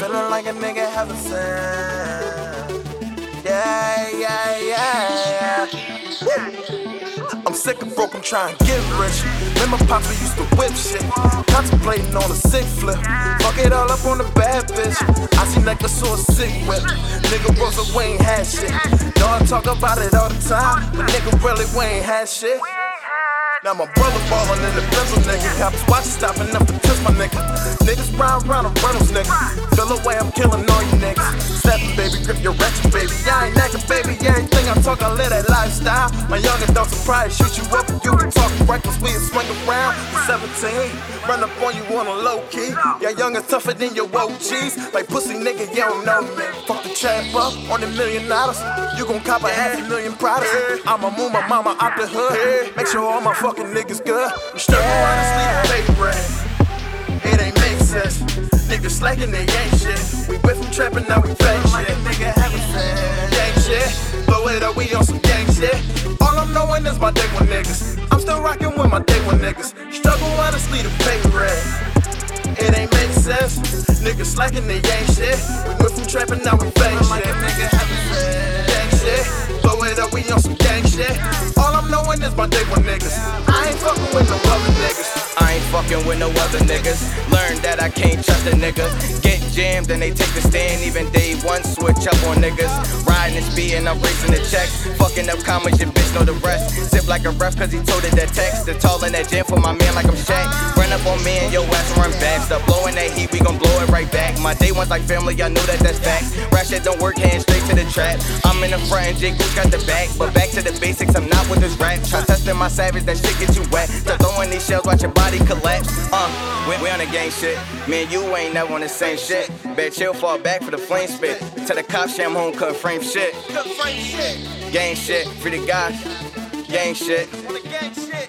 feeling like a nigga have a. Yeah, yeah, yeah, yeah. I'm sick of broke, I'm trying to get rich. Remember Papa used to whip shit. Contemplating on a sick flip. Fuck it all up on a bad bitch. I see necklace or a sick whip. Nigga Rosa, we ain't had shit. I talk about it all the time, but nigga really we ain't had shit. Now my brother ballin' in the pencil, nigga. Cops watchin' stopping up to touch my nigga. Niggas round round the Reynolds, nigga. The way I'm killing all you niggas. Seven, baby, grip your wretched, baby. I ain't necking, baby. Everything I talk, I live that lifestyle. My young will probably shoot you up you can talk reckless. We swing around. 17, run up on you on a low key. Yeah, young and tougher than your OGs. Like pussy nigga, you don't know me. Fuck the trap up on the million dollars. You gon' cop a half a million products. I'ma move my mama out the hood. Make sure all my fucking niggas good. We struggle honestly to pay rent. Niggas slacking, they ain't shit. We went from trapping, now we fake shit. Nigga have a. Gang shit. Blow it up, we on some gang shit. All I'm knowing is my day one niggas. I'm still rocking with my day one niggas. Struggle honestly to pay rent. It ain't make sense. Niggas slacking, they ain't shit. We went from trapping, now we fake shit. Nigga have a fan. Gang shit. Blow it up, we on some gang shit. All I'm knowing is my day one niggas. I ain't fucking with no other niggas. I ain't fucking with no other niggas. Learn that I can't trust a nigga. Get jammed and they take the stand. Even day one switch up on niggas. Riding and I'm racing the checks. Fucking up commas, your bitch know the rest. Zip like a ref cause he told it that text. The tall in that jam for my man like I'm Shaq. Run up on me and yo ass run back. Stop blowing that heat, we gon' blow it right back. My day one's like family, I know that that's facts. Ratchet don't work, hand straight to the trap. I'm in the front and Jake got the back. But back to the basics, I'm not with this rap. Try testing my savage, that shit get you wet. Start throwing these shells, watch your body collapse. Uh, we, we on the gang shit. Man, you ain't never on the same shit. Bet chill, fall back for the flame spit. Tell the cops sham home, couldn't frame shit. Gang shit, free the guys. Gang shit.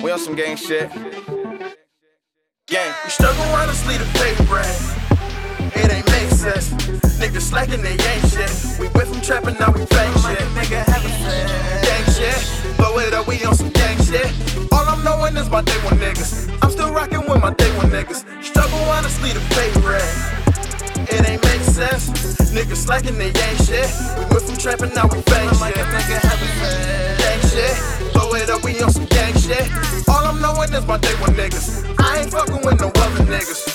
We on some gang shit. Gang. We struggle honestly to pay rent. It ain't make sense. Niggas slacking, they ain't shit. We went from trapping, now we fake shit. Nigga have a. Gang shit. Blow it up, we on some gang shit. All I'm knowing is my day one niggas. I'm still rocking with my day one niggas. Struggle honestly to pay rent. It ain't make sense. Niggas slacking, they ain't shit. We went from trapping, now we bang shit. Nigga have a fan. Gang shit. Blow it up, we on some gang shit. All I'm knowing is my day one niggas. I ain't fucking with no other niggas.